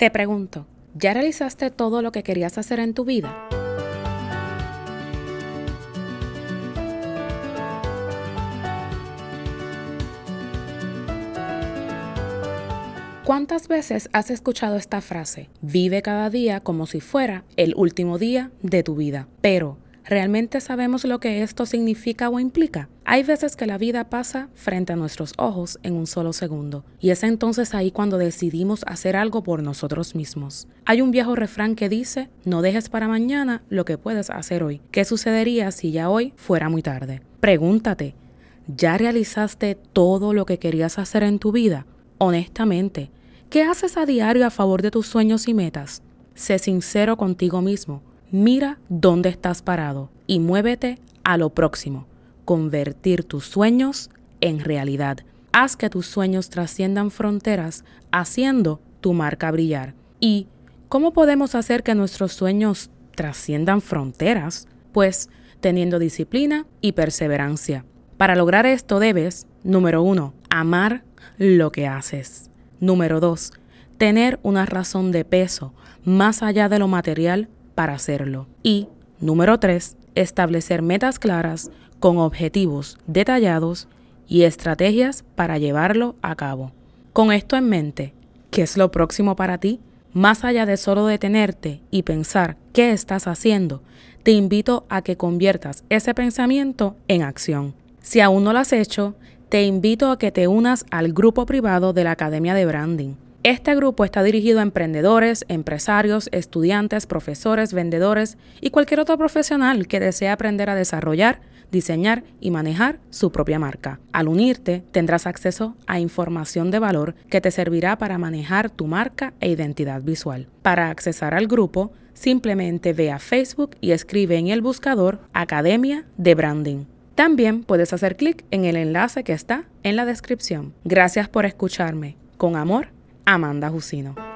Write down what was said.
Te pregunto, ¿ya realizaste todo lo que querías hacer en tu vida? ¿Cuántas veces has escuchado esta frase? Vive cada día como si fuera el último día de tu vida. Pero, ¿realmente sabemos lo que esto significa o implica? Hay veces que la vida pasa frente a nuestros ojos en un solo segundo, y es entonces ahí cuando decidimos hacer algo por nosotros mismos. Hay un viejo refrán que dice, no dejes para mañana lo que puedes hacer hoy. ¿Qué sucedería si ya hoy fuera muy tarde? Pregúntate, ¿ya realizaste todo lo que querías hacer en tu vida? Honestamente, ¿qué haces a diario a favor de tus sueños y metas? Sé sincero contigo mismo. Mira dónde estás parado y muévete a lo próximo. Convertir tus sueños en realidad. Haz que tus sueños trasciendan fronteras, haciendo tu marca brillar. ¿Y cómo podemos hacer que nuestros sueños trasciendan fronteras? Pues teniendo disciplina y perseverancia. Para lograr esto debes, número uno, amar lo que haces. Número 2. Tener una razón de peso más allá de lo material para hacerlo. Y número 3. Establecer metas claras con objetivos detallados y estrategias para llevarlo a cabo. Con esto en mente, ¿qué es lo próximo para ti? Más allá de solo detenerte y pensar qué estás haciendo, te invito a que conviertas ese pensamiento en acción. Si aún no lo has hecho, te invito a que te unas al grupo privado de la Academia de Branding. Este grupo está dirigido a emprendedores, empresarios, estudiantes, profesores, vendedores y cualquier otro profesional que desee aprender a desarrollar, diseñar y manejar su propia marca. Al unirte, tendrás acceso a información de valor que te servirá para manejar tu marca e identidad visual. Para accesar al grupo, simplemente ve a Facebook y escribe en el buscador Academia de Branding. También puedes hacer clic en el enlace que está en la descripción. Gracias por escucharme. Con amor, Amanda Jusino.